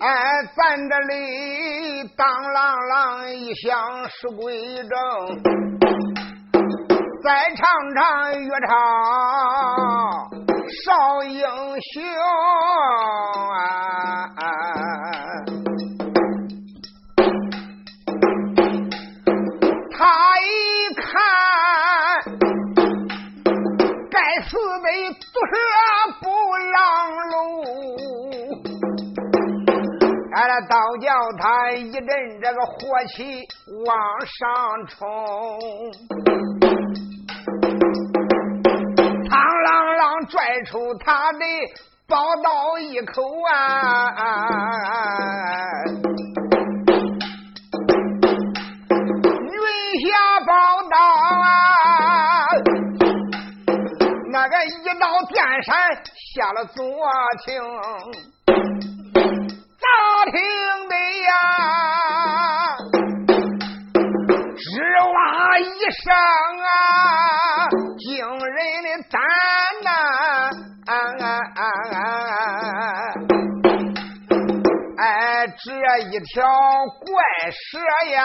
哎，咱这里当啷啷一响是归正，再唱唱乐唱少英雄。火气往上冲，苍啷啷拽出他的宝刀一口啊！云霞宝刀啊，那个一道电闪下了左庭，咋听的呀？一声啊，惊人的胆呐！哎，这一条怪蛇呀，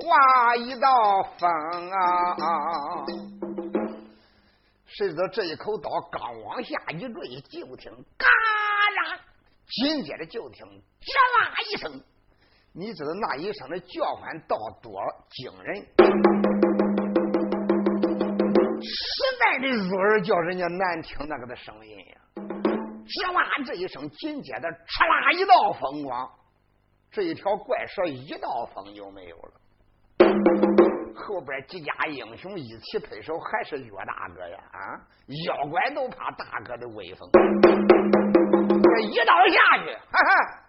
划一道风啊！谁知道这一口刀刚往下一坠，就听嘎啦，紧接着就听吱啦一声。你知道那一声的叫唤到多惊人？实在的入耳，叫人家难听那个的声音呀！吱哇这一声，紧接着哧啦一道风光，这一条怪蛇一道风就没有了。后边几家英雄一起推手，还是岳大哥呀！啊，妖怪都怕大哥的威风。这一刀下去，哈哈，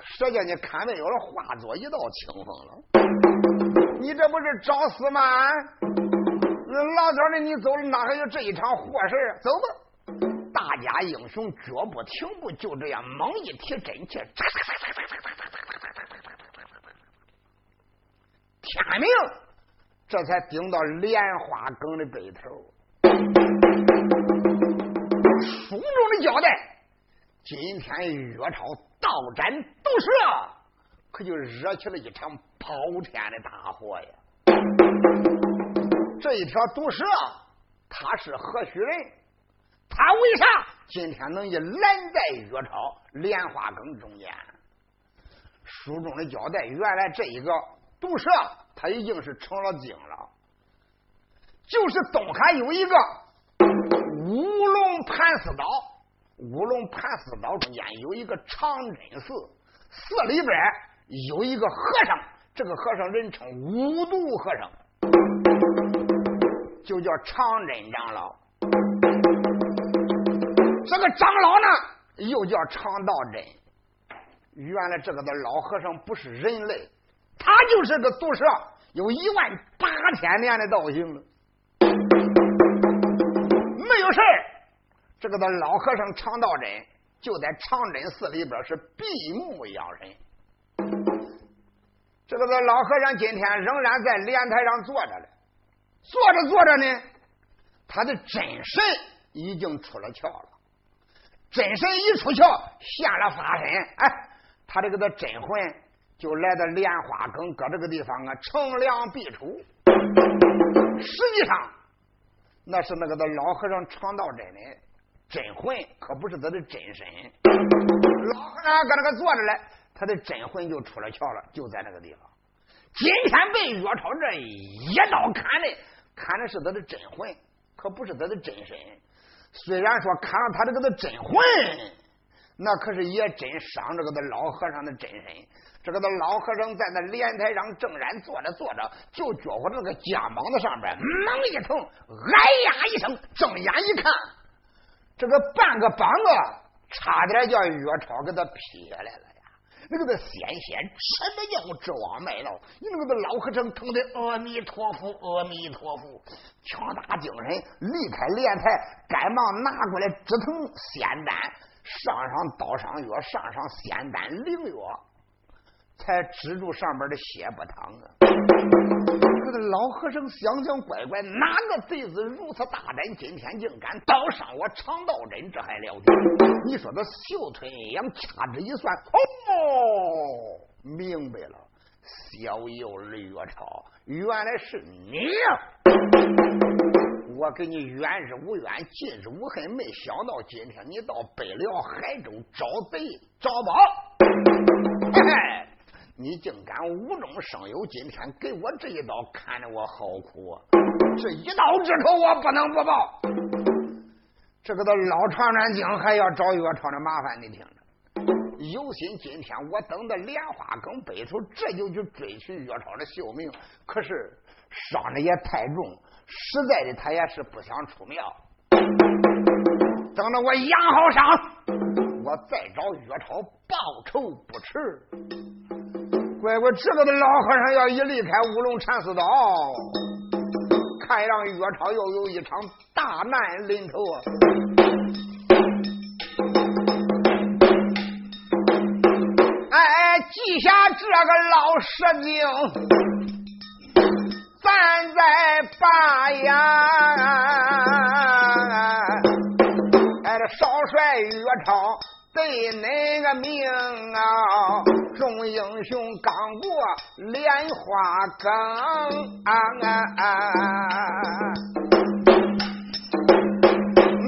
蛇叫你看没有了，化作一道清风了。你这不是找死吗？老早的你走了，哪还有这一场祸事？走吧。大家英雄脚步停步，就这样猛一提真气，天明，这才顶到莲花梗的背头。书中的交代，今天岳超倒斩毒蛇，可就惹起了一场滔天的大祸呀！这一条毒蛇，他是何许人？他为啥今天能一拦在岳超莲花坑中间？书中的交代，原来这一个毒蛇，他已经是成了精了。就是东海有一个乌龙盘丝岛，乌龙盘丝岛中间有一个长真寺，寺里边有一个和尚，这个和尚人称五毒和尚，就叫长真长老。这个长老呢，又叫常道真。原来这个的老和尚不是人类，他就是个毒蛇，有一万八千年的道行了。没有事这个的老和尚常道真就在长真寺里边是闭目养神。这个的老和尚今天仍然在莲台上坐着呢，坐着坐着呢，他的真神已经出了窍了。真神一出窍，现了法身，哎，他这个的真魂就来到莲花坑，搁这个地方啊，乘凉避暑。实际上，那是那个的老和尚常道真的真魂，可不是他的真身。老和尚搁那个坐着嘞，他的真魂就出了窍了，就在那个地方。今天被岳超这一刀砍的，砍的是他的真魂，可不是他的真身。虽然说砍了他这个的真魂，那可是也真伤这个的老和尚的真身。这个的老和尚在那莲台上正然坐着坐着，就觉着那个肩膀子上边猛一疼，哎呀一声，睁眼一看，这个半个膀子差点叫岳超给他劈下来了呀。那个的鲜血吃的硬直往脉了，你那个的老和尚疼的阿弥陀佛，阿弥陀佛，强大精神，离开莲台，赶忙拿过来止疼仙丹，上上刀伤药，上上仙丹灵药，才止住上边的血不淌啊！这个老和尚想想乖乖，哪个贼子如此大胆，今天竟敢刀伤我常道真，这还了得？你说这袖吞阳掐指一算，哦，明白了，小友吕月超，原来是你呀！我跟你冤是无冤，近是无恨，没想到今天你到北辽海州找贼找宝，嘿嘿，你竟敢无中生有，今天给我这一刀，看得我好苦啊！这一刀之仇，我不能不报。这个的老长山精还要找岳超的麻烦，你听着，有心今天我等的莲花更北出，这就去追寻岳超的性命，可是伤的也太重。实在的，他也是不想出庙。等着我养好伤，我再找岳超报仇不迟。乖乖，这个的老和尚要一离开乌龙禅寺道，看让岳超又有一场大难临头啊！哎，记下这个老蛇精。咱在八呀，哎，这少帅岳超为那个命啊，众英雄刚过莲花岗啊，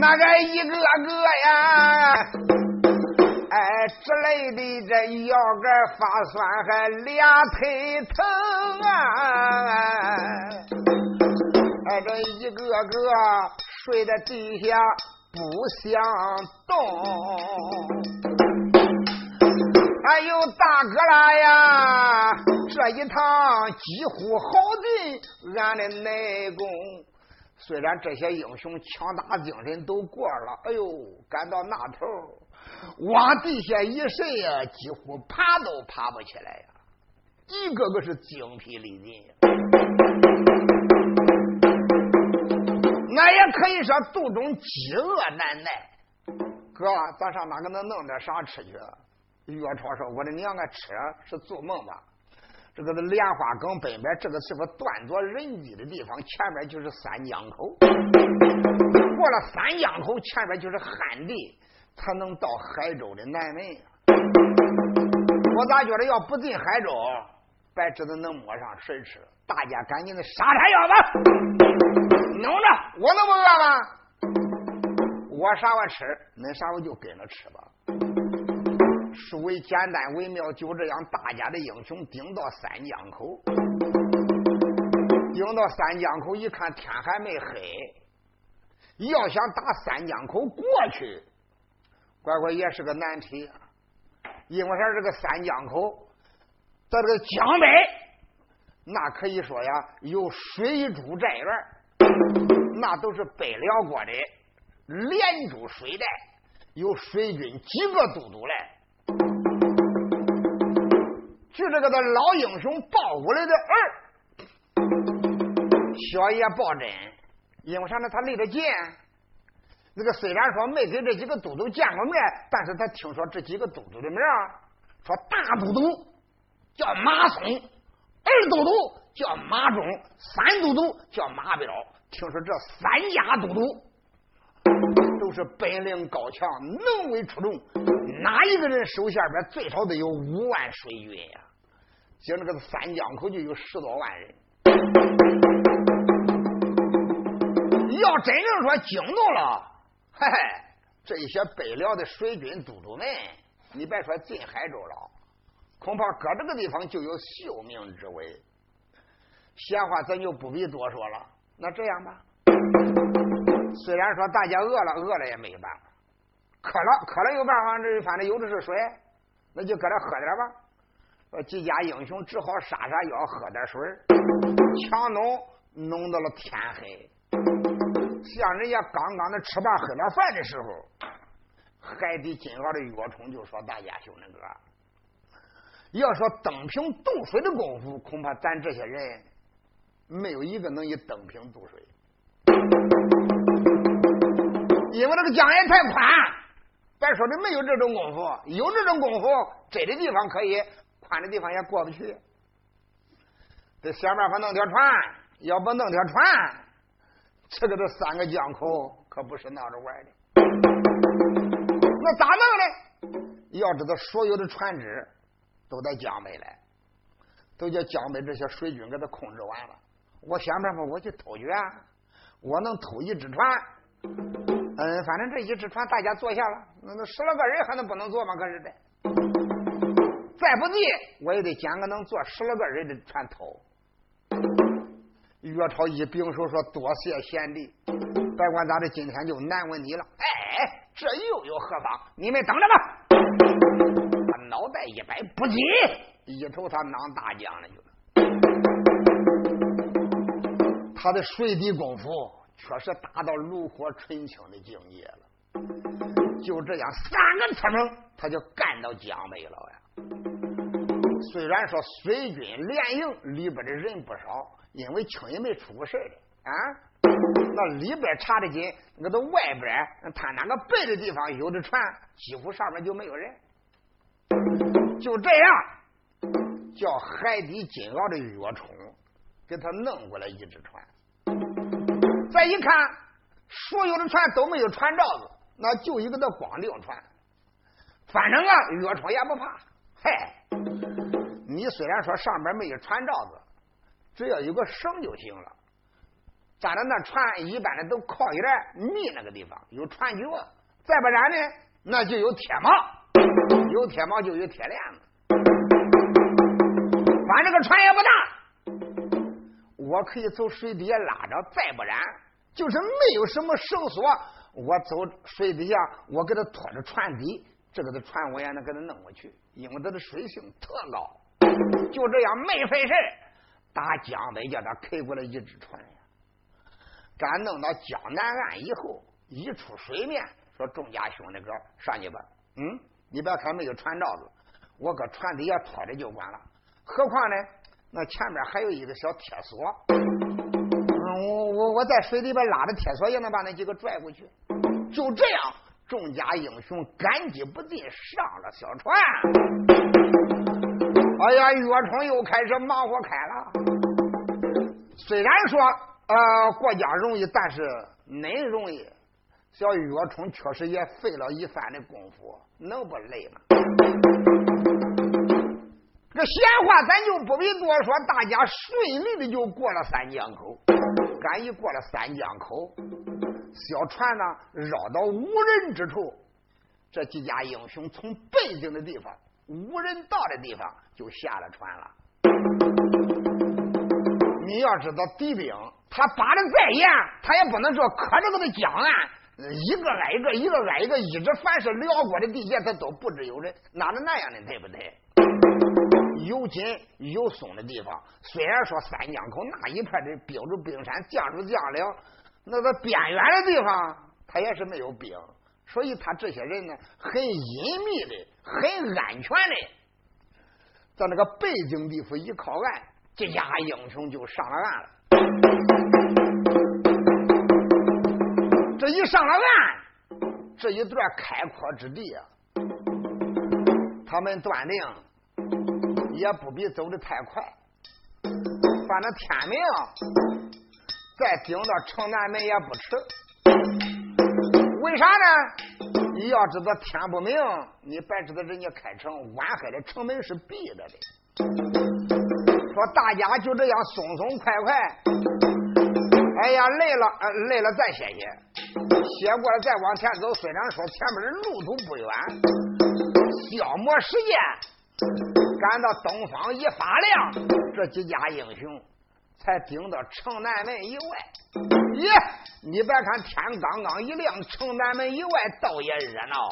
那个一个个呀。哎，之类的这腰杆发酸，还俩腿疼啊！哎，这一个个睡在地下不想动。哎呦，大哥啦呀，这一趟几乎耗尽俺的内功。虽然这些英雄强大精神都过了，哎呦，赶到那头。往地下一睡呀，几乎爬都爬不起来呀，一个个是精疲力尽呀。那也可以说肚中饥饿难耐。哥，咱上哪个能弄点啥吃去？岳超说：“我的娘啊，吃是做梦吧？这个莲花岗北边，这个是个断作人迹的地方，前边就是三江口。过了三江口，前边就是旱地。”才能到海州的南门。我咋觉得要不进海州，白知道能摸上水吃。大家赶紧的杀柴药吧，弄着，我能不饿吗？我啥我吃，恁啥我就跟着吃吧。数为简单为妙，就这样，大家的英雄顶到三江口，顶到三江口一看天还没黑，要想打三江口过去。乖乖也是个难题，因为啥？这个三江口在这个江北，那可以说呀，有水珠寨院，那都是北辽国的连珠水寨，有水军几个都督来。据这个的老英雄报过来的儿，小爷报真，因为啥呢？他离得近。那个虽然说没跟这几个都督见过面，但是他听说这几个都督的名说大都督叫马松，二都督叫马忠，三都督叫马彪。听说这三家都督都是本领高强，能为出众，哪一个人手下边最少得有五万水军呀？就那个三江口就有十多万人，要真正说惊动了。嘿嘿，这些北辽的水军都督们，你别说进海州了，恐怕搁这个地方就有性命之危。闲话咱就不必多说了。那这样吧，虽然说大家饿了，饿了也没办法；渴了，渴了有办法，这反正有的是水，那就搁这喝点吧。几家英雄只好杀杀腰，喝点水，强弄弄到了天黑。像人家刚刚的吃饭喝点饭的时候，海底金鳌的岳冲就说：“大家兄弟哥，要说登平渡水的功夫，恐怕咱这些人没有一个能以登平渡水，因为这个江也太宽。别说的没有这种功夫，有这种功夫，窄的地方可以宽的地方也过不去，得想办法弄条船。要不弄条船，这个这三个江口可不是闹着玩的。那咋弄呢？要知道，所有的船只都在江北来，都叫江北这些水军给他控制完了。我想办法，我去偷掘，我能偷一只船。嗯，反正这一只船大家坐下了，那那十来个人还能不能坐吗？可是的，再不济我也得捡个能坐十来个人的船偷。岳超一拱手说：“多谢贤弟，别管咋的，今天就难为你了。”哎，这又有何妨？你们等着吧。他脑袋一摆，不急，一瞅他当大将了就。他的水底功夫确实达到炉火纯青的境界了。就这样，三个车程他就干到江北了呀。虽然说水军连营里边的人不少，因为轻易没出过事的啊。那里边查的紧，那都外边他那个背的地方有的船，几乎上面就没有人。就这样，叫海底金鳌的跃冲。给他弄过来一只船，再一看，所有的船都没有船罩子，那就一个那光腚船。反正啊，岳冲也不怕。嗨，你虽然说上边没有船罩子，只要有个绳就行了。咱的那船一般的都靠一点密那个地方，有船脚。再不然呢，那就有铁锚，有铁锚就有铁链子。反正这个船也不大。我可以走水底下拉着，再不然就是没有什么绳索，我走水底下，我给他拖着船底，这个的船我也能给他弄过去，因为他的水性特高。就这样没费事，打江北叫他开过来一只船呀。赶弄到江南岸以后，一出水面，说众家兄弟哥上去吧。嗯，你别看没有船罩子，我搁船底下拖着就管了。何况呢？那前面还有一个小铁索，嗯，我我我在水里边拉着铁索，也能把那几个拽过去。就这样，众家英雄感激不尽，上了小船。哎呀，岳冲又开始忙活开了。虽然说呃过江容易，但是恁容易。小岳冲确实也费了一番的功夫，能不累吗？闲话咱就不必多说，大家顺利的就过了三江口。赶一过了三江口，小船呢绕到无人之处，这几家英雄从背景的地方、无人到的地方就下了船了。你要知道，敌兵他把的再严，他也不能说可着个的江岸，一个挨一个，一个挨一个，一直凡是辽国的地界，他都布置有人，哪能那样的，对不对？有紧有松的地方，虽然说三江口那一片的标着冰山，降住降了，那个边缘的地方，他也是没有冰，所以他这些人呢，很隐秘的，很安全的，在那个背景地府一靠岸，这家英雄就上了岸了。这一上了岸，这一段开阔之地啊，他们断定。也不必走的太快，反正天明再顶到城南门也不迟。为啥呢？你要知道天不明，你白知道人家开城晚黑的城门是闭着的。说大家就这样松松快快，哎呀累了，累了再歇歇，歇过了再往前走。虽然说前面的路途不远，消磨时间。赶到东方一发亮，这几家英雄才顶到城南门以外。耶！你别看天刚刚一亮，城南门以外倒也热闹，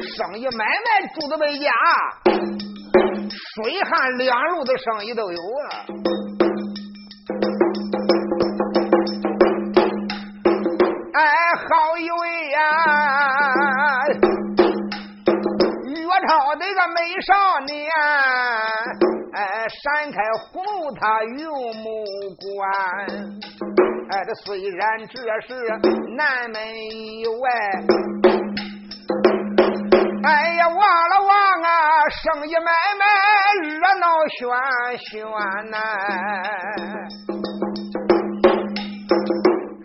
生意买卖住的为家，水旱两路的生意都有啊。哎，好一位呀！好的个美少年，哎，闪开红他用目光，哎，这虽然这是南门以外，哎呀，望了望啊，生意买卖热闹喧喧呐，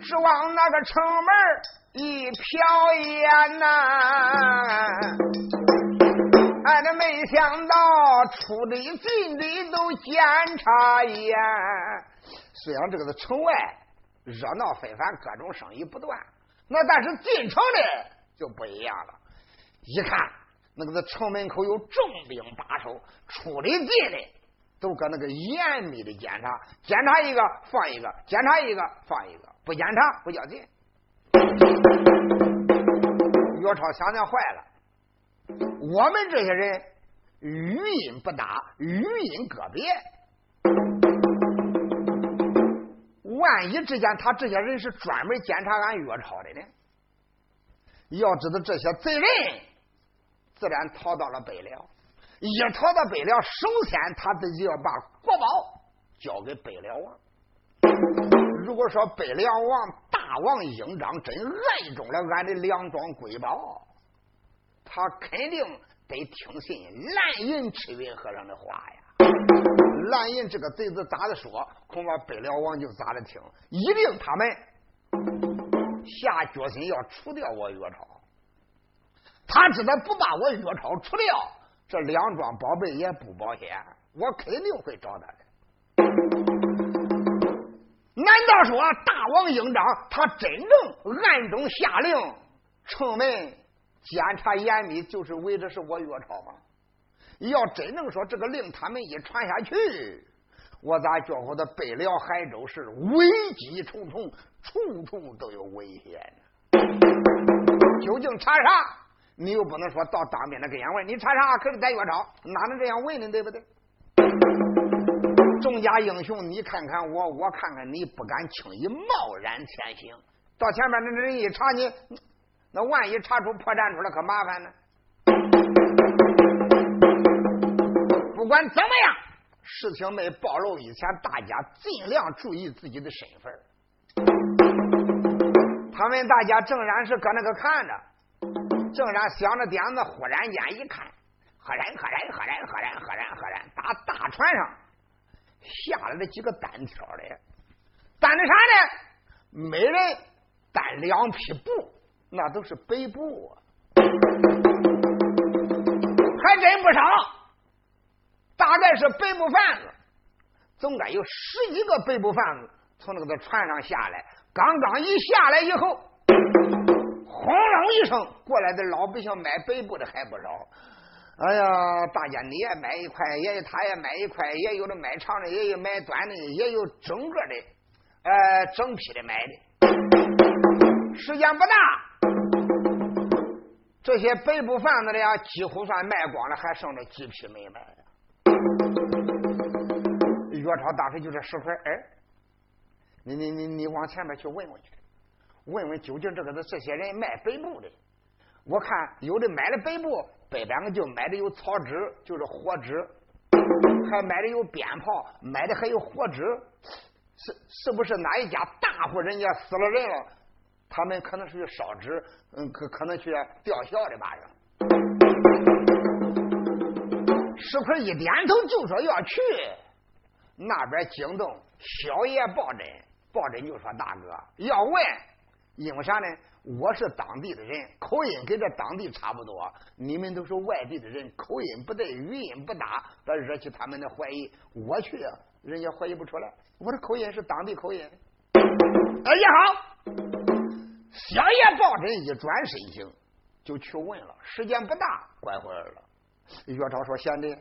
指往那个城门一瞟眼呐，没想到出的进的都检查一眼。虽然这个是城外热闹非凡，各种生意不断，那但是进城的就不一样了。一看那个在城门口有重兵把守，出的进的都搁那个严密的检查，检查一个放一个，检查一个放一个，不检查不叫进。岳超想想坏了，我们这些人语音不搭，语音个别。万一之间，他这些人是专门检查俺岳超的呢？要知道，这些贼人自然逃到了北辽。一逃到北辽，首先他自己要把国宝交给北辽王。如果说北辽王大王英章真爱中了俺的两桩瑰宝，他肯定得听信蓝银赤云和尚的话呀。蓝银这个贼子咋的说，恐怕北辽王就咋的听，一定他们下决心要除掉我岳超。他知道不把我岳超除掉，这两桩宝贝也不保险，我肯定会找他的。难道说大王英章他真正暗中下令，城门检查严密，就是为的是我岳超吗？要真能说这个令，他们一传下去，我咋觉得的北辽海州是危机重重，处处都有危险呢？究竟查啥？你又不能说到当面的跟前问，你查啥？可是在岳超，哪能这样问呢？对不对？众家英雄，你看看我，我看看你，不敢轻易贸然前行。到前面那人一查你，那万一查出破绽出来，可麻烦呢。不管怎么样，事情没暴露以前，大家尽量注意自己的身份。他们大家正然是搁那个看着，正然想着点子，忽然间一看，赫然赫然赫然赫然赫然赫然，打大船上下来了几个单挑的，担的啥呢？每人担两匹布，那都是北布，还真不少。大概是北部贩子，总该有十几个北部贩子从那个船上下来。刚刚一下来以后，轰隆一声，过来的老百姓买北部的还不少。哎呀，大家你也买一块，也他也买一块，也有的买长的，也有买短的，也有整个的，呃，整批的买的。时间不大，这些北部贩子的呀，几乎算卖光了，还剩着几匹没卖。岳超当时就这石块哎，你你你你往前面去问问去，问问究竟这个是这些人卖北部的，我看有的买了北部，北边个就买的有草纸，就是火纸，还买的有鞭炮，买的还有火纸，是是不是哪一家大户人家死了人了，他们可能是去烧纸，嗯，可可能去吊孝的吧？是石块一点头就说要去。那边惊动小爷报枕，报枕就说：“大哥要问，因为啥呢？我是当地的人，口音跟这当地差不多。你们都是外地的人，口音不对，语音不搭，惹起他们的怀疑。我去，人家怀疑不出来，我的口音是当地口音。哎呀好，小爷抱枕一转身行，就去问了。时间不大，拐回来了。岳超说：贤弟。”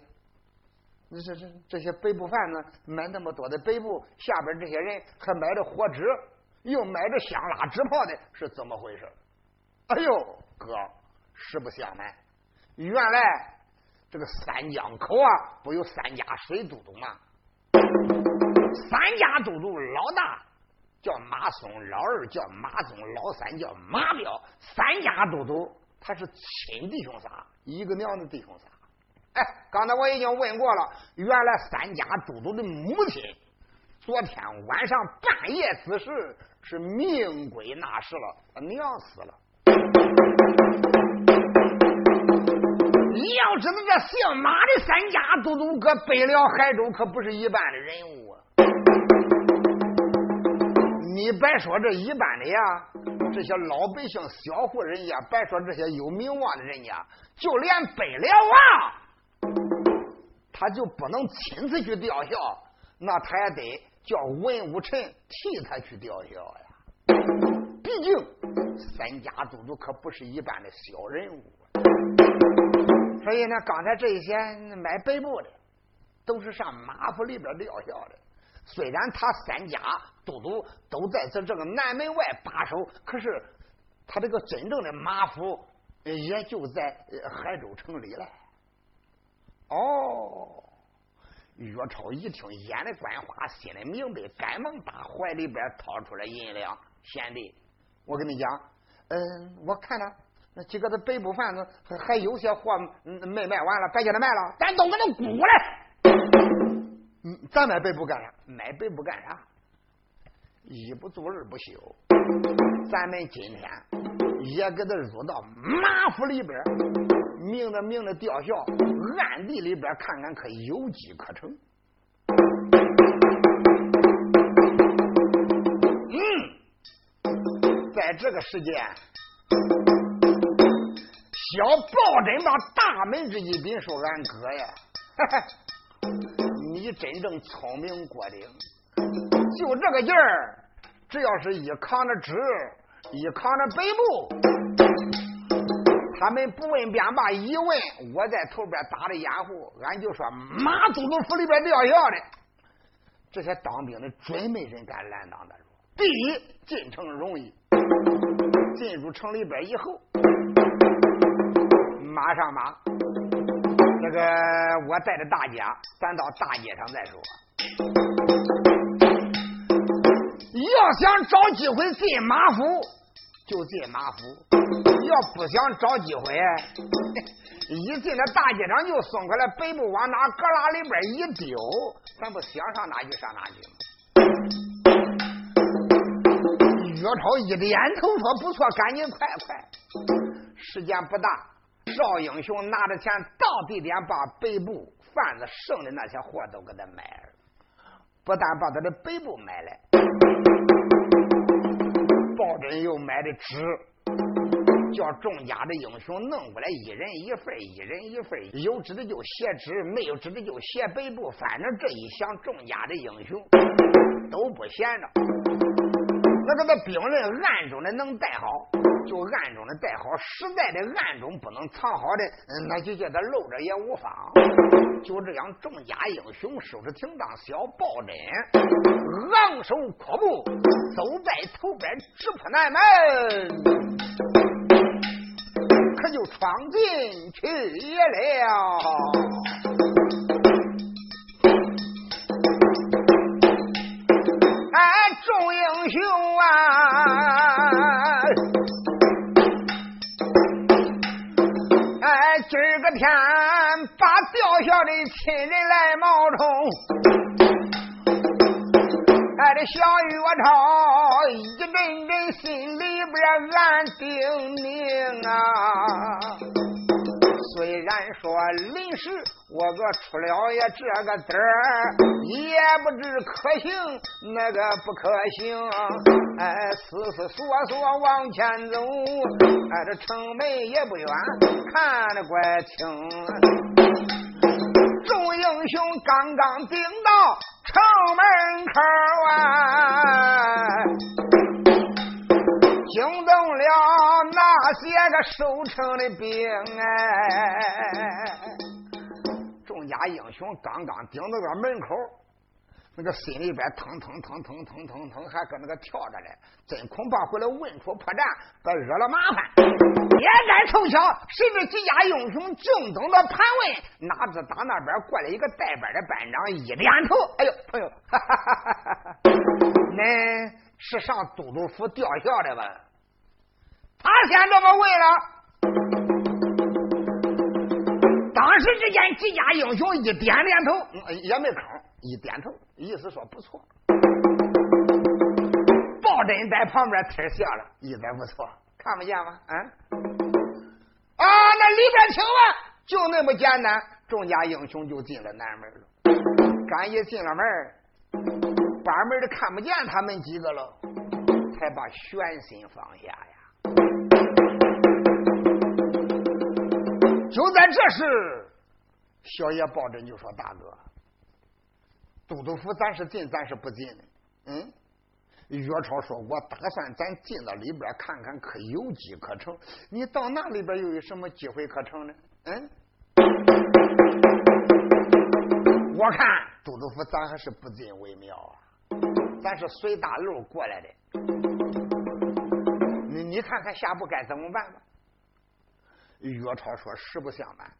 这这这些北部贩子买那么多的北部，下边这些人还买着火纸，又买着香蜡纸炮的，是怎么回事？哎呦，哥，实不相瞒，原来这个三江口啊，不有三家水都督吗？三家都督老大叫马松，老二叫马宗，老三叫马彪，三家都督他是亲弟兄仨，一个娘的弟兄仨。哎，刚才我已经问过了，原来三家都督的母亲，昨天晚上半夜之时是命归那时了，娘死了。你要知道这姓马的三家都督搁北辽海州可不是一般的人物！你别说这一般的呀，这些老百姓、小户人家，别说这些有名望的人家，就连北辽王，他就不能亲自去吊孝，那他也得叫文武臣替他去吊孝呀。毕竟三家都督可不是一般的小人物。所以呢，刚才这些买白布的，都是上马府里边吊孝的。虽然他三家都督都在这这个南门外把守，可是他这个真正的马府也就在海州城里了。哦，岳超一听，眼里观花，心里明白，赶忙把怀里边掏出来银两，贤弟，我跟你讲，嗯，我看了。那几个的北部贩子还有些货没卖完了，别叫他卖了，咱都给他估来。咱买北部干啥？买北部干啥？一不做二不休，咱们今天也给他入到马府里边，明着明着吊孝，暗地里边看看可有机可乘。嗯，在这个时间。小抱枕把大门之一禀说：“俺哥呀，哈 哈你真正聪明过顶，就这个劲儿，只要是一扛着纸，一扛着白布，他们不问便罢，一问我在头边打的掩护，俺就说马都督府里边吊孝的，这些当兵的准没人敢拦挡得住。第一，进城容易，进入城里边以后。”马上马，这个我带着大家，咱到大街上再说。要想找机会进马府，就进马府；要不想找机会，一进了大街上就松开了背部，往那旮旯里边一丢，咱不想上哪去上哪去？岳超一点头说：“不错，赶紧快快，时间不大。”赵英雄拿着钱到地点，把北部贩子剩的那些货都给他买了，不但把他的北部买来，包拯又买的纸，叫众家的英雄弄过来，一人一份，一人一份，有纸的就写纸，没有纸的就写北部，反正这一想，众家的英雄都不闲着，那这个兵刃暗中的能带好。就暗中的带好，实在的暗中不能藏好的，那就叫他露着也无妨。就这样，众家英雄收拾停当，小抱枕昂首阔步走在头边，直扑南门，可就闯进去了。天，把吊孝的亲人来冒充，俺，这小玉我超一阵阵心里边暗叮咛啊。虽然说临时我个出了也这个字儿，也不知可行那个不可行。哎，思思索索往前走，哎，这城门也不远，看得怪清。众英雄刚刚顶到城门口啊！惊动了那些个守城的兵哎，家英雄刚刚顶到个门口，那个心里边腾腾腾腾腾腾腾，还搁那个跳着嘞，真恐怕回来问出破绽，得惹了麻烦。也该凑巧，谁知几家英雄正等着盘问，哪知打那边过来一个带班的班长，一点头，哎呦，朋友，哈哈哈哈哈，恁。是上都督府吊孝的吧？他先这么问了。当时之间，几家英雄一点点头，也没吭，一点头，意思说不错。抱枕在旁边听笑了，意思不错，看不见吗？啊啊，那里边请问，就那么简单。众家英雄就进了南门了。刚一进了门，关门的看不见他们几个了，才把悬心放下呀。就在这时，小爷抱枕就说：“大哥，都督府咱是进，咱是不进的？”嗯。岳超说：“我打算咱进到里边看看，可有机可乘。你到那里边又有什么机会可乘呢？”嗯，我看都督府咱还是不进为妙啊。咱是随大路过来的，你你看看下步该怎么办吧？岳超说：“实不相瞒，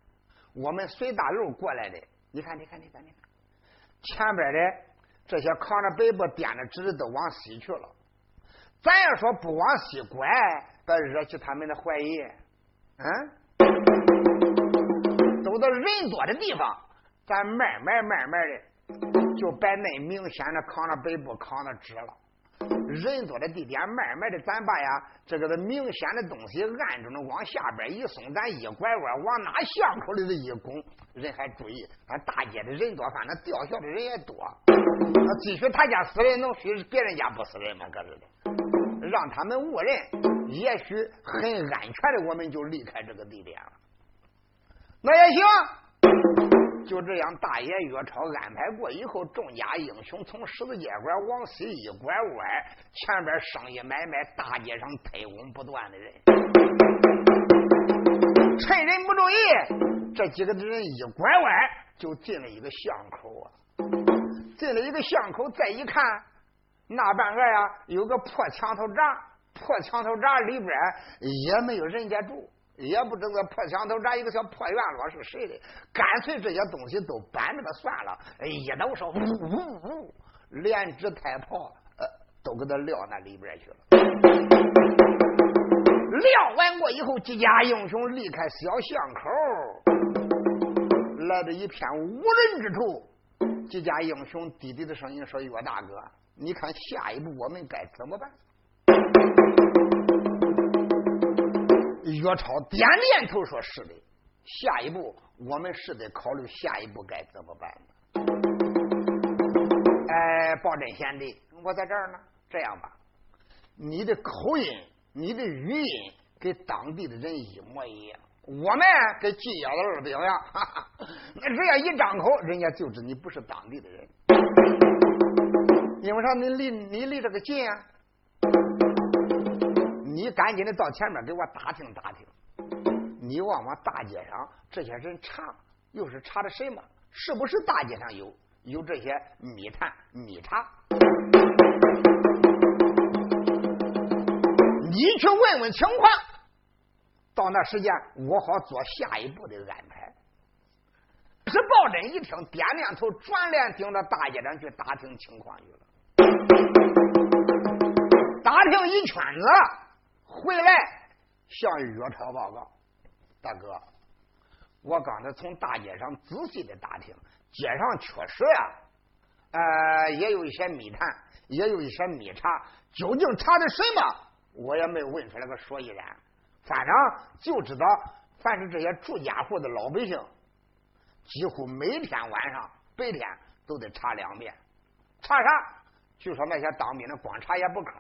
我们随大路过来的。你看，你看，你看，你看，前边的。”这些扛着背部、掂着纸都往西去了。咱要说不往西拐，别惹起他们的怀疑。嗯，走到人多的地方，咱慢慢慢慢的就把那明显的扛着背部、扛着纸了。人多的地点，慢慢的，咱把呀这个的明显的东西暗中的往下边一松，咱一拐弯往哪巷口里头一拱，人还注意。俺大街的人多，反正吊孝的人也多。那继续他家死人，能许别人家不死人吗？搁这的，让他们误认，也许很安全的，我们就离开这个地点了。那也行。就这样，大爷岳超安排过以后，众家英雄从十字街拐往西一拐弯，前边生意买卖，大街上推工不断的人，趁人不注意，这几个人一拐弯就进了一个巷口啊！进了一个巷口，再一看，那半个呀，有个破墙头闸，破墙头闸里边也没有人家住。也不知道破墙头扎一个小破院落是谁的，干脆这些东西都搬着它算了。一抖手，呜呜呜，连纸带炮，呃，都给他撂那里边去了。撂完过以后，几家英雄离开小巷口，来到一片无人之处。几家英雄低低的声音说：“岳大哥，你看下一步我们该怎么办？”岳超点点头，说是的。下一步，我们是得考虑下一步该怎么办哎，包真贤弟，我在这儿呢。这样吧，你的口音、你的语音跟当地的人一模一样，我们跟金腰的二兵一样。那只要一张口，人家就知你不是当地的人。因为啥？你离你离这个近啊。你赶紧的到前面给我打听打听，你望望大街上这些人查，又是查的什么？是不是大街上有有这些密探密查？你去问问情况，到那时间我好做下一步的安排。是抱真一听，点点头，转脸盯着大街上去打听情况去了，打听一圈子。回来向岳超报告，大哥，我刚才从大街上仔细的打听，街上确实呀，呃，也有一些密探，也有一些密查，究竟查的什么，我也没有问出来个所以然。反正就知道，凡是这些住家户的老百姓，几乎每天晚上、白天都得查两遍。查啥？据说那些当兵的光查也不吭。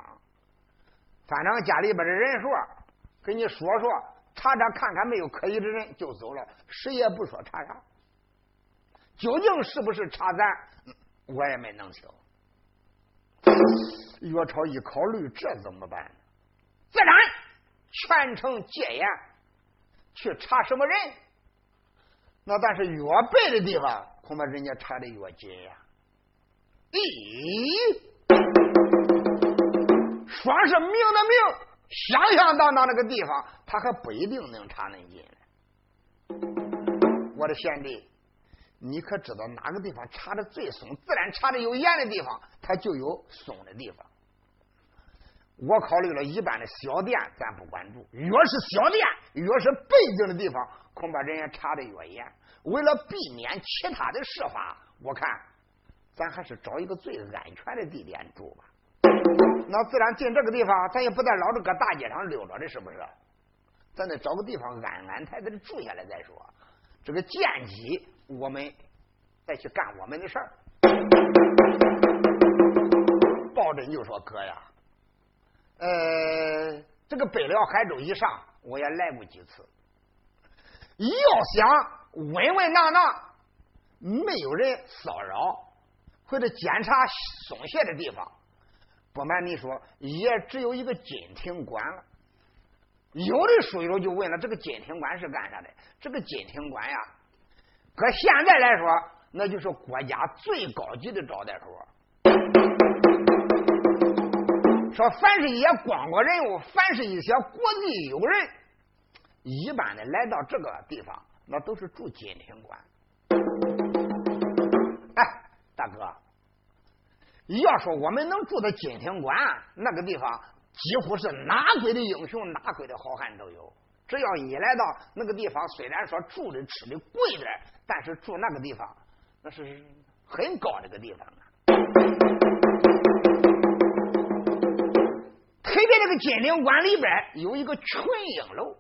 反正家里边的人数，跟你说说，查查看看没有可疑的人就走了，谁也不说查啥。究竟是不是查咱，我也没弄清。岳超一考虑，这怎么办？自然全城戒严，去查什么人？那但是越背的地方，恐怕人家查的越紧呀。咦？光是明的明，响响当当那个地方，他还不一定能插恁进来。我的贤弟，你可知道哪个地方插的最松？自然插的有严的地方，它就有松的地方。我考虑了一般的小店，咱不关注；越是小店，越是背景的地方，恐怕人家查的越严。为了避免其他的事发，我看咱还是找一个最安全的地点住吧。那自然进这个地方，咱也不再老是搁大街上溜着的，是不是？咱得找个地方安安泰泰的住下来再说。这个间隙，我们再去干我们的事儿。鲍真就说：“哥呀，呃，这个北辽海州以上，我也来过几次。要想稳稳当当，没有人骚扰或者检查松懈的地方，不瞒你说，也只有一个金庭馆了。有的书友就问了：这个金庭馆是干啥的？这个金庭馆呀，搁现在来说，那就是国家最高级的招待所。”说，凡是一些光国人物，凡是一些国际友人，一般的来到这个地方，那都是住金庭馆。哎，大哥，要说我们能住到金庭馆那个地方，几乎是哪国的英雄，哪国的好汉都有。只要一来到那个地方，虽然说住的吃的贵点，但是住那个地方，那是很高的个地方啊。特别这个金陵馆里边有一个群英楼，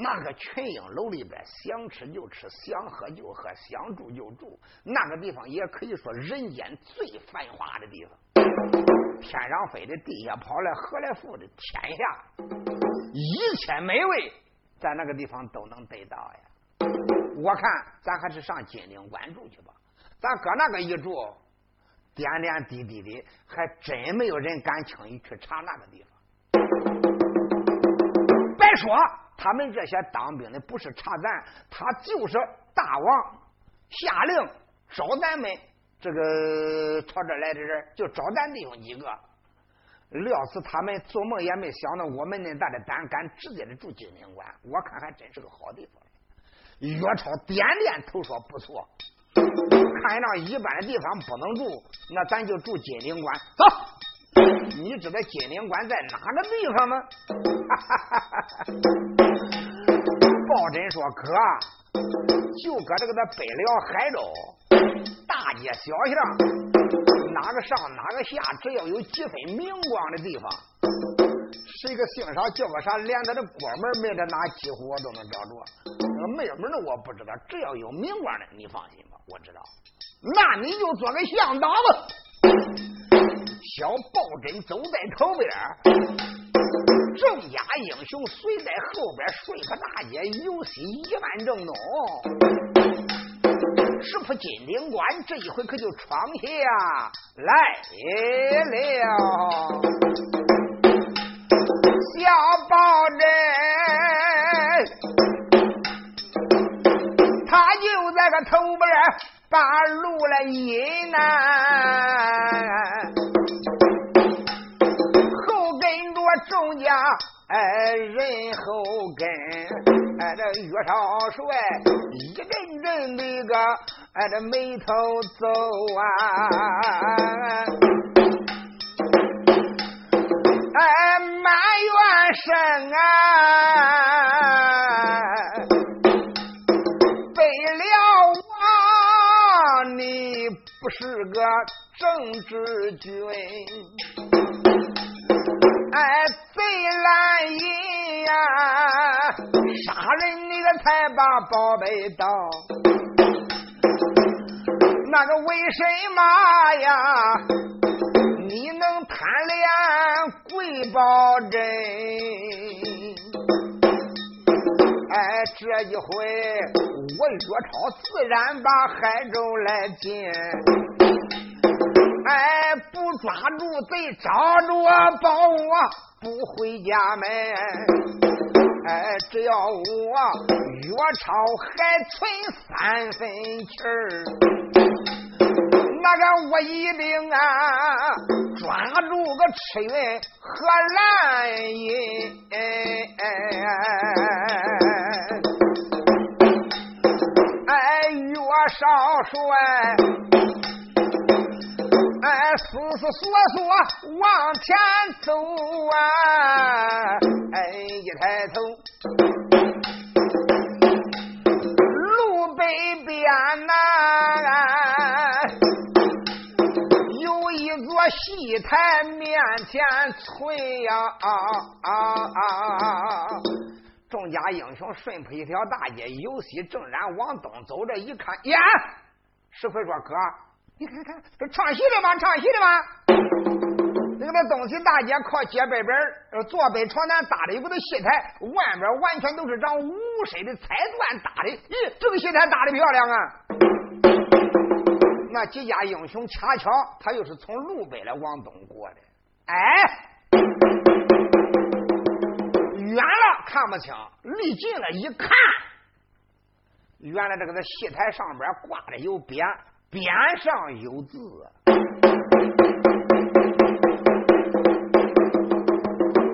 那个群英楼里边想吃就吃，想喝就喝，想住就住。那个地方也可以说人间最繁华的地方。天上飞的，地下跑来，河来富的，天下一切美味在那个地方都能得到呀。我看咱还是上金陵关住去吧，咱搁那个一住。点点滴滴的，还真没有人敢轻易去查那个地方。别说他们这些当兵的不是查咱，他就是大王下令招咱们这个朝这来的人，就招咱弟兄几个。料死他们做梦也没想到，我们那大的胆敢直接的住金陵馆，我看还真是个好地方。岳超点点头说不错。看上一般的地方不能住，那咱就住金陵馆。走，你知道金陵馆在哪个地方吗？宝珍说：“哥，就搁这个那北辽海州大街小巷，哪个上哪个下，只要有几分明光的地方，谁个姓啥叫个啥，连他的锅门没得哪，几乎我都能找着。那个没门的我不知道，只要有明光的，你放心吧，我知道。”那你就做个向导吧。小抱枕走在头边，郑家英雄随在后边，顺河大街游戏一万正浓，师傅金陵关这一回可就闯下来了。小抱枕，他就在个头边。把路来引呐，后跟着众家哎人后跟，哎这岳少帅一阵阵的个哎这眉头皱啊，哎埋怨声啊。是个政治军，哎，贼蓝银呀，杀人那个才把宝贝盗，那个为什么呀？你能贪恋贵宝珍？哎，这一回。我岳超自然把海州来进，哎，不抓住贼，找着保我不回家门。哎，只要我岳超还存三分气儿，那个我一定啊抓住个赤云和蓝银。少帅，哎，思思索索往前走啊！哎，一抬头，路北边呐，台面前存呀，众家英雄顺铺一条大街，由西正然往东走着，一看，呀，石奎说：“哥，你看看，这唱戏的吗？唱戏的吗？那个那东西大街靠街北边，坐北朝南搭的有个那戏台，外边完全都是张五色的彩缎搭的。咦，这个戏台搭的漂亮啊！那几家英雄恰巧他又是从路北来往东过的，哎。”远了看不清，离近了一看，原来这个在戏台上边挂的有匾，匾上有字，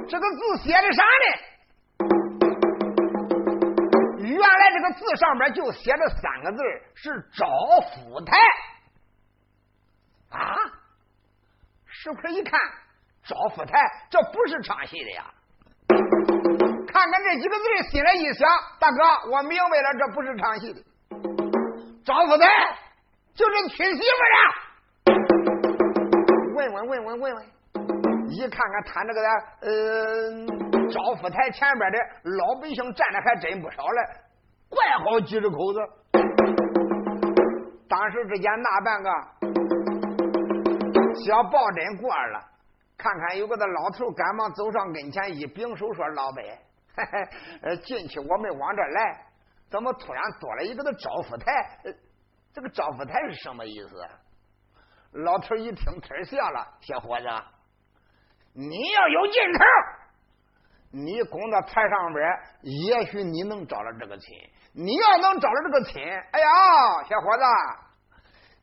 这个字写的啥呢？原来这个字上边就写着三个字，是招福台。啊！石奎一看，招福台，这不是唱戏的呀。看看这几个字，心里一想，大哥，我明白了，这不是唱戏的。赵福台就是娶媳妇的。问问问问问问，一看看他那个呃，赵福台前边的老百姓站的还真不少嘞，怪好几十口子。当时之间那半个小抱枕过了，看看有个那老头，赶忙走上跟前，一拱手说：“老伯。”呃，进去我们往这来，怎么突然多了一个那招福台？这个招福台是什么意思？老头一听，忒笑了。小伙子，你要有劲头，你拱到台上边，也许你能找着这个亲。你要能找着这个亲，哎呀，小伙子，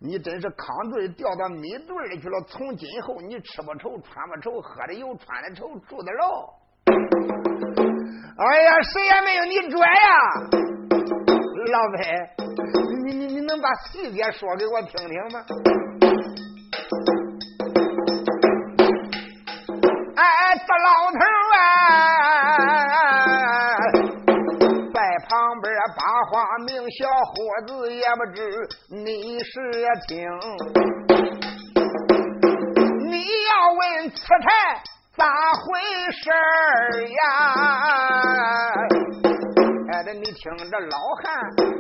你真是康队掉到米队里去了。从今后，你吃不愁，穿不愁，喝的有，穿的愁，住的牢。哎呀，谁也没有你拽呀，老白，你你你能把细节说给我听听吗？哎，这老头名，小伙子也不知你是听，你要问此台。咋回事呀？哎，这你听着，老汉，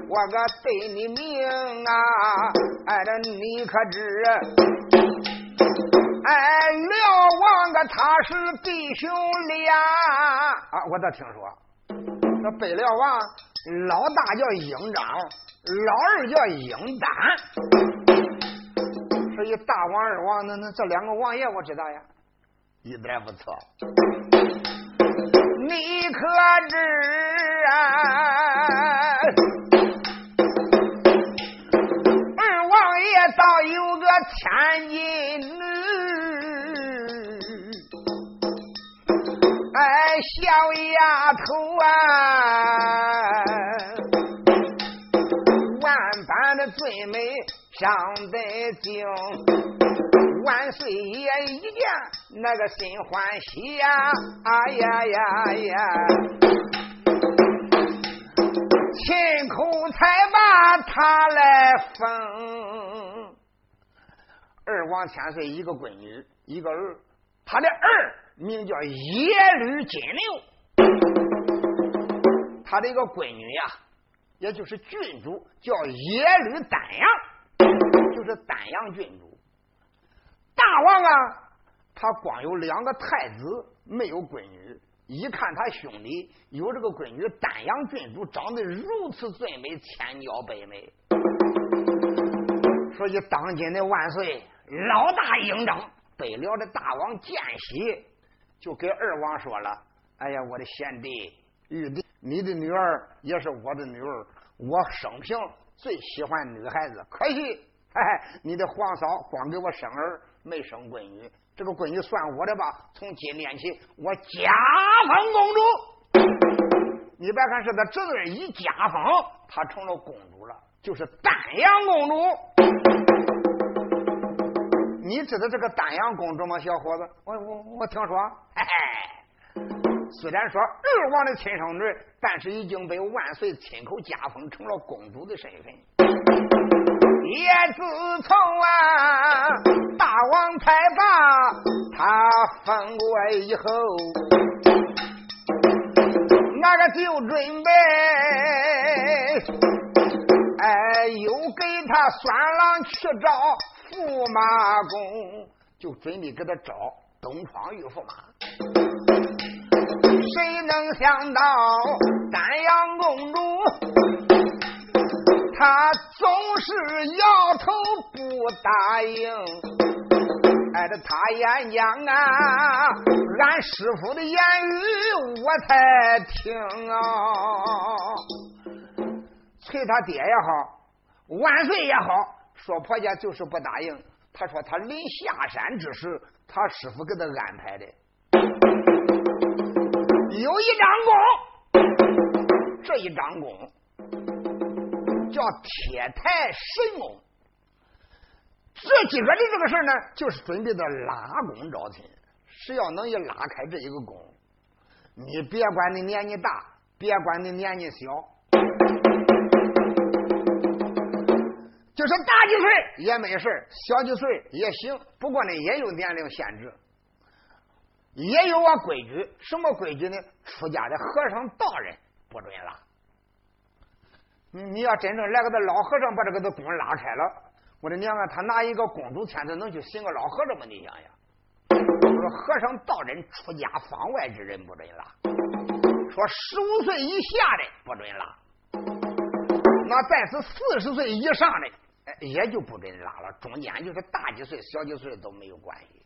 我可对你命啊！哎，这你可知？哎，辽王个他是弟兄俩啊！我倒听说，这北辽王老大叫英章，老二叫英丹。所以大王、二王，那那这两个王爷我知道呀。一点不错，你可知啊？二王爷倒有个千金女，哎，小丫头啊，般的最美上得京。万岁爷一见那个心欢喜呀，哎呀呀呀，亲口才把他来封。二王千岁一个闺女，一个儿，他的儿名叫耶律金牛，他的一个闺女呀，也就是郡主叫耶律丹阳，就是丹阳郡主。大王啊，他光有两个太子，没有闺女。一看他兄弟有这个闺女，丹阳郡主长得如此最美，千娇百媚。所以当今的万岁老大英正北辽的大王见喜，就给二王说了：“哎呀，我的贤弟玉帝，你的女儿也是我的女儿，我生平最喜欢女孩子，可惜，哎，你的皇嫂光给我生儿。”没生闺女，这个闺女算我的吧。从今天起，我加封公主。你别看是他侄子一加封，她成了公主了，就是丹阳公主。你知道这个丹阳公主吗，小伙子？我我我听说，嘿嘿。虽然说二王的亲生女，但是已经被万岁亲口加封成了公主的身份。也自从啊，大王才把他封过以后，那个就准备，哎，又给他孙郎去找驸马公，就准备给他找东窗玉驸马。谁能想到丹阳公主，她总是摇头不答应。哎，这他演讲啊，俺师傅的言语我才听啊。催他爹也好，万岁也好，说婆家就是不答应。他说他临下山之时，他师傅给他安排的，有一张弓，这一张弓叫铁台神弓。这几个的这个事呢，就是准备的拉弓招亲。谁要能一拉开这一个弓，你别管你年纪大，别管你年纪小，就是大几岁也没事小几岁也行。不过呢，也有年龄限制，也有个规矩。什么规矩呢？出家的和尚道人不准拉。你你要真正来个这老和尚，把这个的弓拉开了。我的娘啊！他拿一个公主签子能去寻个老和尚吗？你想想，说和尚道人出家方外之人不准拉，说十五岁以下的不准拉，那再是四十岁以上的，也就不准拉了。中间就是大几岁、小几岁都没有关系。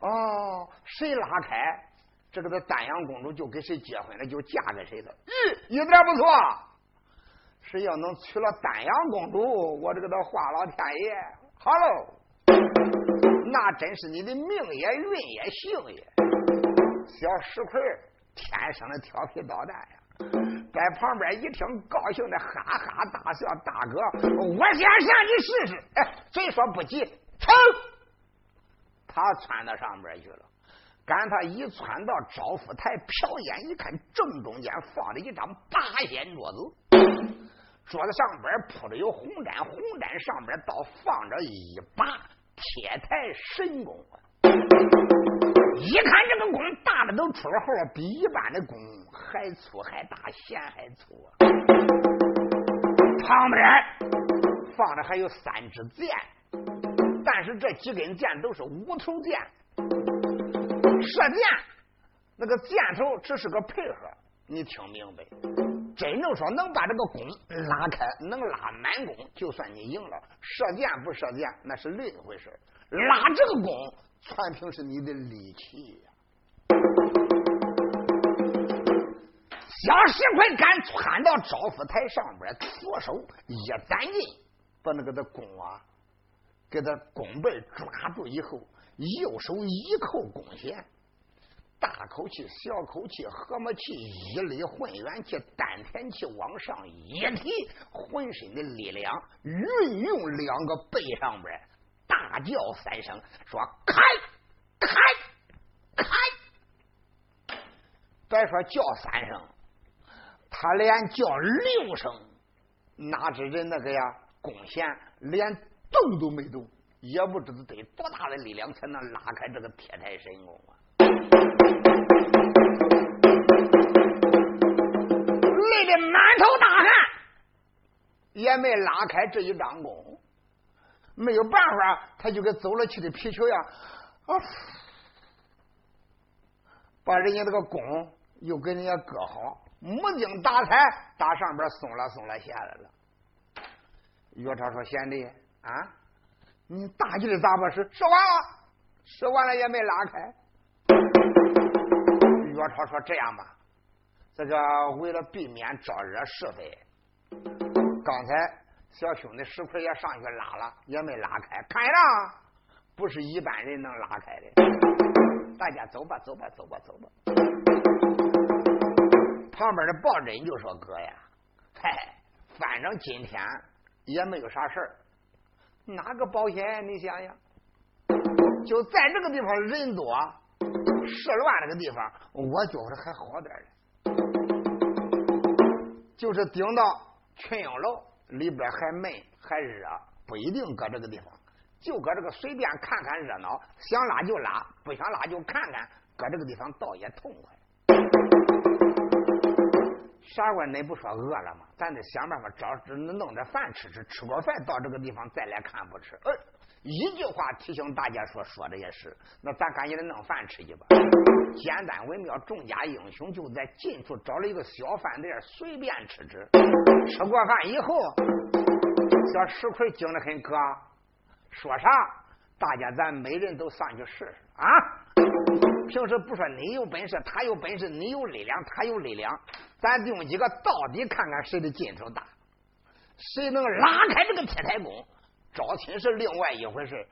哦，谁拉开，这个的丹阳公主就跟谁结婚了，就嫁给谁了。嗯，一点不错。谁要能娶了丹阳公主，我这个的话老天爷，好喽，那真是你的命也运也幸也。小石块天生的调皮捣蛋呀，在旁边一听，高兴的哈哈大笑。大哥，我先上去试试。哎，谁说不急？噌，他窜到上边去了。赶他一窜到招福台，瞟眼一看，正中间放着一张八仙桌子。桌子上边铺着有红毡，红毡上边倒放着一把铁台神弓。一看这个弓大的都出了号，比一般的弓还粗还大，弦还粗。旁边放着还有三支箭，但是这几根箭都是无头箭，射箭那个箭头只是个配合，你听明白？真正说能把这个弓拉开，能拉满弓，就算你赢了。射箭不射箭，那是另一回事。拉这个弓，全凭是你的力气呀。小石块敢窜到招福台上边，左手一攒劲，把那个的弓啊，给他弓背抓住以后，右手一扣弓弦。大口气、小口气、合么气、一力混元气、丹田气往上一提，浑身的力量运用两个背上边，大叫三声，说：“开，开，开！”别说叫三声，他连叫六声，哪知人那个呀，弓弦连动都没动，也不知道得多大的力量才能拉开这个铁台神弓啊！累得满头大汗，也没拉开这一张弓，没有办法，他就跟走了气的皮球一样，啊，把人家那个弓又给人家搁好，木精打开，打上边松了松了下来了。岳超说：“贤弟啊，你大劲的咋把使？使完了，使完了也没拉开。”岳超说：“这样吧。”这个为了避免招惹是非，刚才小兄弟石奎也上去拉了，也没拉开。看样不是一般人能拉开的。大家走吧，走吧，走吧，走吧。旁边的抱枕就说：“哥呀，嗨，反正今天也没有啥事儿，哪个保险？你想想，就在这个地方人多事乱那个地方，我觉着还好点儿。”就是顶到群英楼里边还闷还热，不一定搁这个地方，就搁这个随便看看热闹，想拉就拉，不想拉就看看，搁这个地方倒也痛快。傻瓜，恁不说饿了吗？咱得想办法找弄点饭吃吃，吃过饭到这个地方再来看不吃。呃，一句话提醒大家说，说的也是。那咱赶紧的弄饭吃去吧。简单文妙，众家英雄就在近处找了一个小饭店，随便吃吃。吃过饭以后，小石奎惊得很，哥说啥？大家咱每人都上去试试啊！平时不说你有本事，他有本事，你有力量，他有力量，咱弟兄几个到底看看谁的劲头大，谁能拉开这个铁台弓？招亲是另外一回事，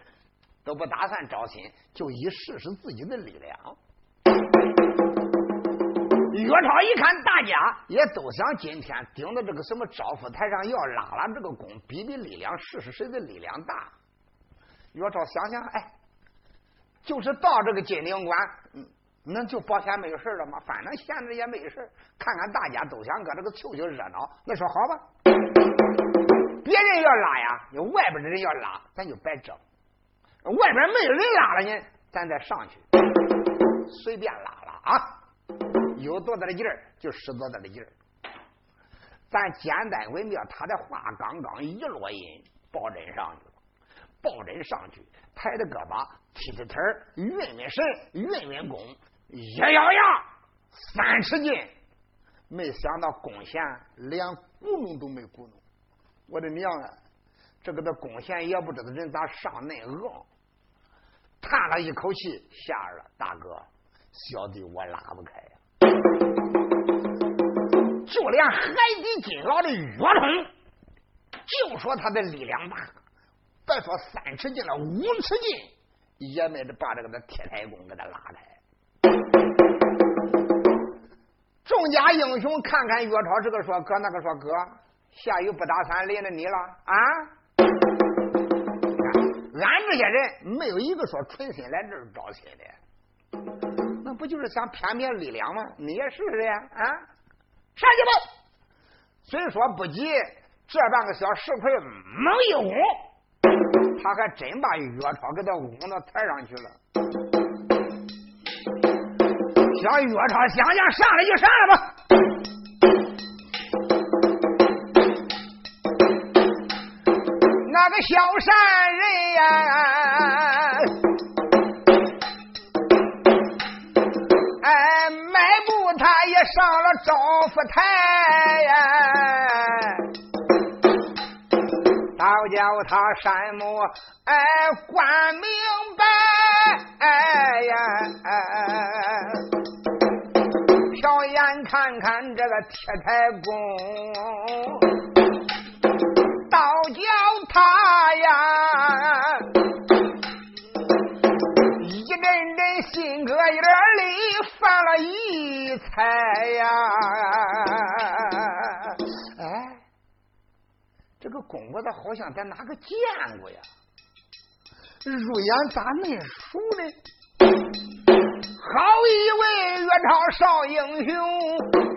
都不打算招亲，就以试试自己的力量。岳超一看，大家也都想今天顶到这个什么招夫台上，要拉拉这个弓，比比力量，试试谁的力量大。岳超想想，哎。就是到这个金陵关，嗯，那就保险没有事了吗？反正闲着也没事，看看大家都想搁这个凑凑热闹，那说好吧。别人要拉呀，有外边的人要拉，咱就白整。外边没有人拉了呢，咱再上去，随便拉拉啊，有多大的劲儿就使多大的劲儿。咱简单为妙，他的话刚刚一落音，抱枕上去了，抱枕上去，抬着胳膊。踢踢腿儿，运运神，运运功，一咬牙，三尺劲，没想到弓弦连咕哝都没咕哝。我的娘啊！这个的弓弦也不知道人咋上那硬。叹了一口气，下了大哥，小弟我拉不开呀。就连海底金牢的岳通，就说他的力量大，别说三尺劲了，五尺劲。也没得把这个的铁台弓给他拉开。众家英雄看看岳超，这个说哥，那个说哥，下雨不打伞淋着你了啊！俺这些人没有一个说纯心来这儿招亲的，那不就是想偏偏力量吗？你也试试呀啊！上去吧！虽说不急，这半个小石块猛一轰。他还真把岳超给他拱到台上去了。小岳超想想上来就上来吧。那个小山人呀，哎，迈步他也上了招福台呀。叫他山木哎，观明白哎呀！瞟眼看看这个铁台公，倒叫他呀，一阵阵心哥眼里泛了异彩呀！哎。这个公我咋好像在哪个见过呀？入眼咋那熟呢？好一位岳超少英雄，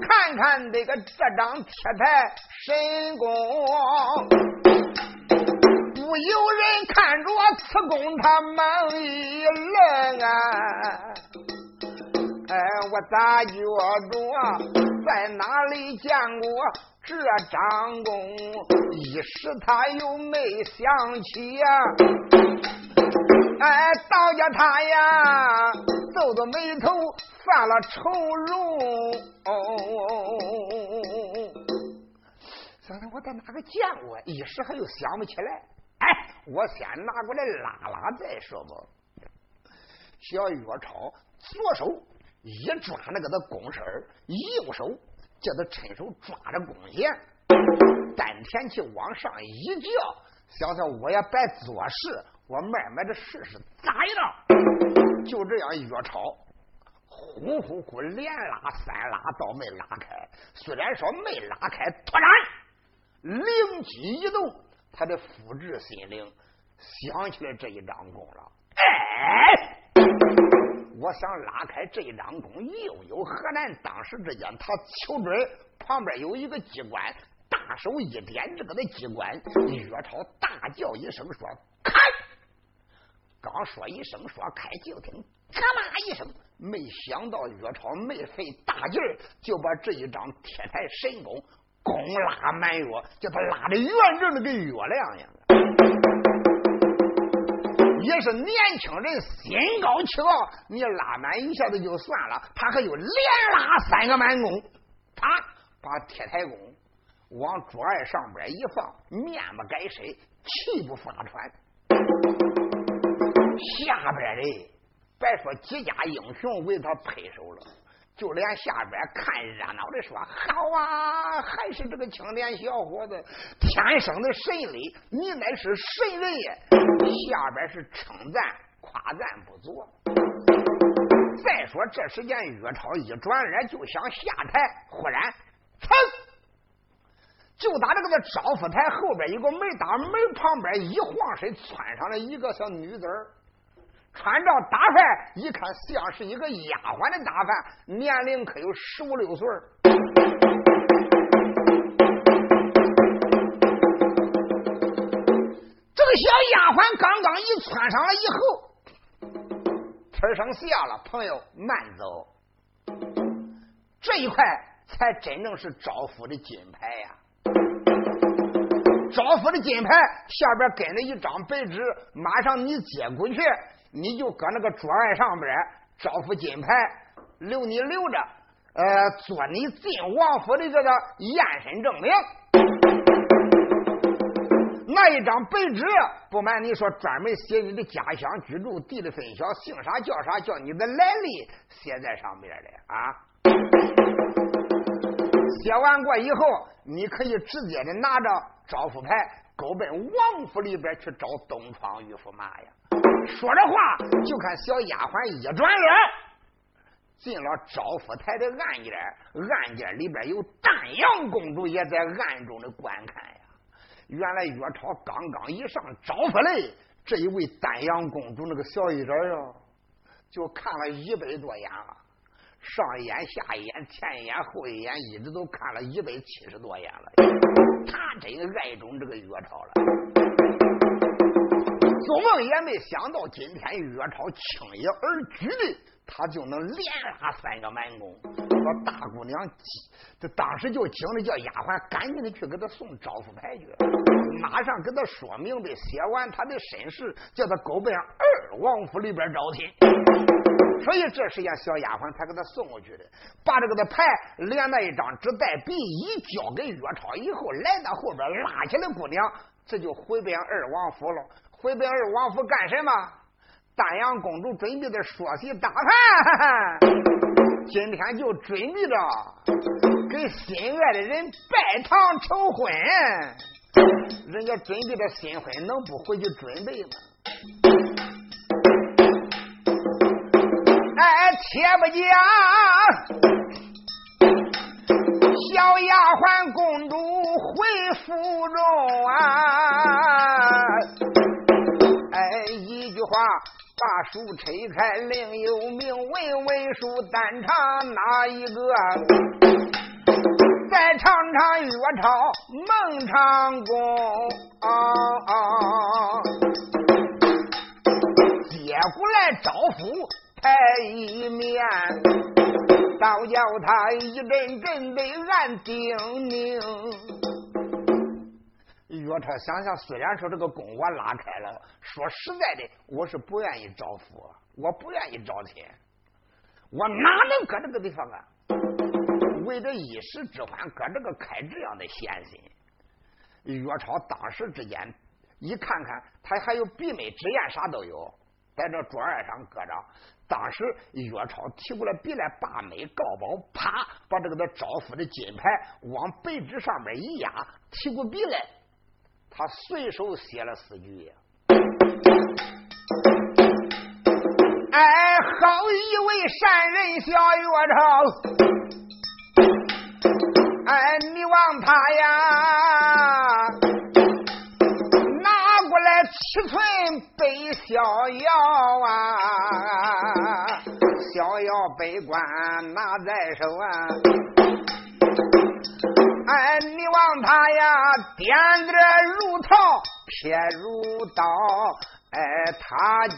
看看这个这张铁牌神功，不由人看着此功他猛一愣啊！哎，我咋觉着在哪里见过？这张弓，一时他又没想起呀。哎，倒叫他呀，皱皱眉头，犯了愁容。想想我在哪个见过，一时还又想不起来。哎，我先拿过来拉拉再说吧。小岳超左手一抓那个的弓身右手。叫他趁手抓着弓弦，丹田气往上一叫，想想我也别做事，我慢慢的试试咋样？就这样，越超呼呼呼连拉三拉，倒没拉开。虽然说没拉开，突然灵机一动，他的复制心灵想起来这一张弓了。哎！我想拉开这一张弓，又有河南当时之间，他求准旁边有一个机关，大手一点这个的机关，岳超大叫一声说：“开！”刚说一声说开，就听咔啦一声，没想到岳超没费大劲儿，就把这一张铁台神功弓拉满月，叫他拉的圆润的跟月亮一样也是年轻人心高气傲，你拉满一下子就算了，他还有连拉三个满弓，啪把铁台弓往桌案上边一放，面不改色，气不发喘，下边的。别说几家英雄为他拍手了，就连下边看热闹的说：“好啊，还是这个青年小伙子，天生的神力，你乃是神人也。”下边是称赞夸赞不足。再说这时间，岳超一转脸就想下台，忽然，噌，就打这个招呼台后边一个门，打门旁边一晃身窜上来一个小女子穿着打扮，一看像是一个丫鬟的打扮，年龄可有十五六岁。这个小丫鬟刚刚一穿上来以后，天声下了，朋友慢走，这一块才真正是招夫的金牌呀！招夫的金牌下边跟着一张白纸，马上你接过去。你就搁那个桌案上边招呼金牌，留你留着，呃，做你进王府的这个验身证明。那一张白纸，不瞒你说，专门写你的家乡居住地的分晓，姓啥叫啥，叫你的来历，写在上面的啊。写完过以后，你可以直接的拿着招呼牌，勾奔王府里边去找东窗玉驸马呀。说着话，就看小丫鬟一转眼，进了招福台的暗间，暗间里边有丹阳公主也在暗中的观看呀。原来岳超刚刚一上招福来，这一位丹阳公主那个小一点呀，就看了一百多眼了，上一眼下一眼前一眼后一眼，一直都看了一百七十多眼了。他真爱中这个岳超了。做梦也没想到，今天岳超轻易而举的，他就能连拉三个满弓。说大姑娘急，这当时就惊的叫丫鬟赶紧的去给他送招呼牌去，马上给他说明白，写完他的身世，叫他勾奔二王府里边招亲。所以这时间小丫鬟才给他送过去的，把这个的牌连那一张纸带笔一交给岳超以后，来到后边拉起来姑娘，这就回奔二王府了。回奔二王府干什么？丹阳公主准备的说席大饭，今天就准备着给心爱的人拜堂成婚。人家准备的新婚，能不回去准备吗？哎，且不讲，小丫鬟公主回府中啊。话，把书拆开，另有名文文书单唱哪一个？再唱唱岳超孟长公，接过来招呼太一面，倒叫他一阵阵的暗叮咛。岳超想想，虽然说这个弓我拉开了，说实在的，我是不愿意招夫，我不愿意招亲，我哪能搁这个地方啊？为这一时之欢，搁这个开这样的闲心。岳超当时之间一看看，他还有笔墨纸砚啥都有，在这桌案上搁着。当时岳超提过来笔来，把眉告宝，啪，把这个他招夫的金牌往白纸上面一压，提过笔来。他随手写了四句，哎，好一位善人小岳超，哎，你望他呀，拿过来七寸背逍遥啊，逍遥背冠拿在手啊。哎，你望他呀，点点如桃，撇如刀，哎，他就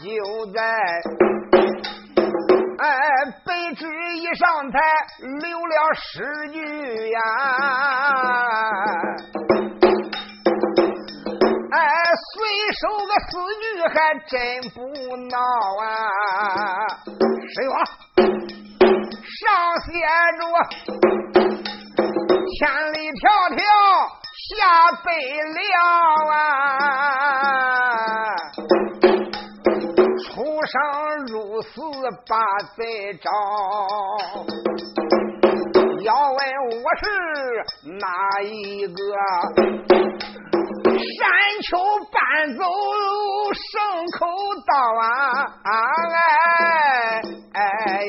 在哎，白纸一上台，留了诗句呀。哎，随手个四句还真不孬啊！谁说？上写着千里迢迢下北辽啊，出生入死把贼找。要问我是哪一个？山丘搬走牲口道啊！哎哎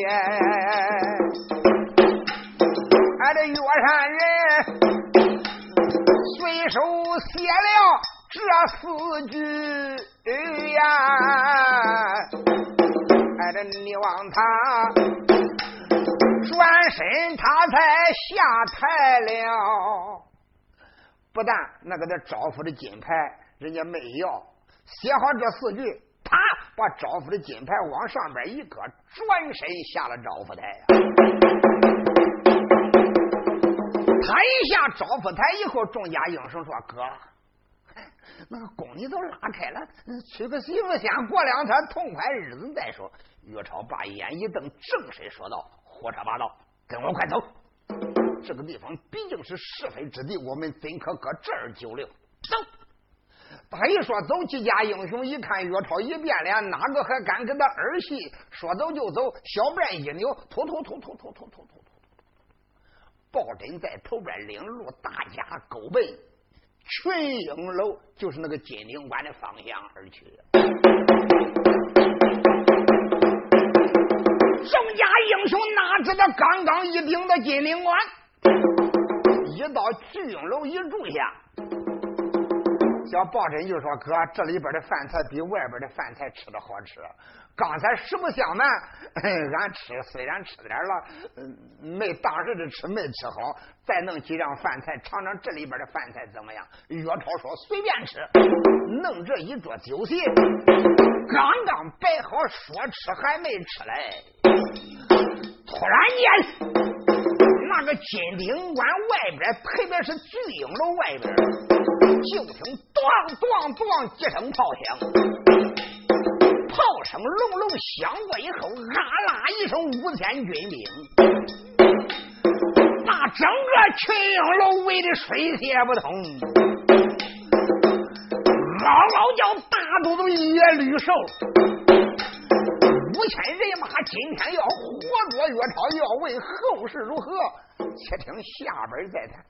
哎！俺这岳山人随手写了这四句呀！哎，这你望他转身，他才下台了。不但那个他招夫的金牌人家没要，写好这四句，啪，把招夫的金牌往上边一搁，转身下了招夫台。他一下招夫台以后，众家英雄说：“哥，那个宫你都拉开了，娶个媳妇先过两天痛快日子再说。”岳超把眼一瞪，正身说道：“胡说八道，跟我快走。”这个地方毕竟是是非之地，我们怎可搁这儿久留？走！他一说走，几家英雄一看岳超一变脸，哪个还敢跟他儿戏？说走就走，小辫一扭，突突突突突突突突突。抱枕在头边领路，大家狗奔群英楼，就是那个金陵关的方向而去。众家英雄哪知道刚刚一顶到金陵关？一到聚英楼一住下，小抱枕就说：“哥，这里边的饭菜比外边的饭菜吃的好吃。刚才实不相瞒，俺吃虽然吃点了，嗯没当时的吃没吃好。再弄几样饭菜尝尝这里边的饭菜怎么样？”岳超说：“随便吃。”弄这一桌酒席，刚刚摆好，说吃还没吃嘞，突然间。那个金顶关外边，特别是聚英楼外边，就听咣咣咣几声炮响，炮声隆隆响过以后，啊啦一声五千军兵，把整个群英楼围的水泄不通，嗷嗷叫大肚子野绿兽。五千人马今天要活捉岳超，要问后事如何，且听下边再谈。